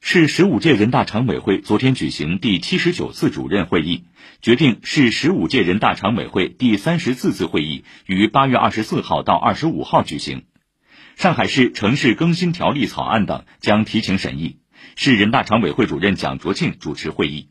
市十五届人大常委会昨天举行第七十九次主任会议决定市十五届人大常委会第三十四次会议于八月二十四号到二十五号举行。上海市城市更新条例草案等将提请审议市人大常委会主任蒋卓庆主持会议。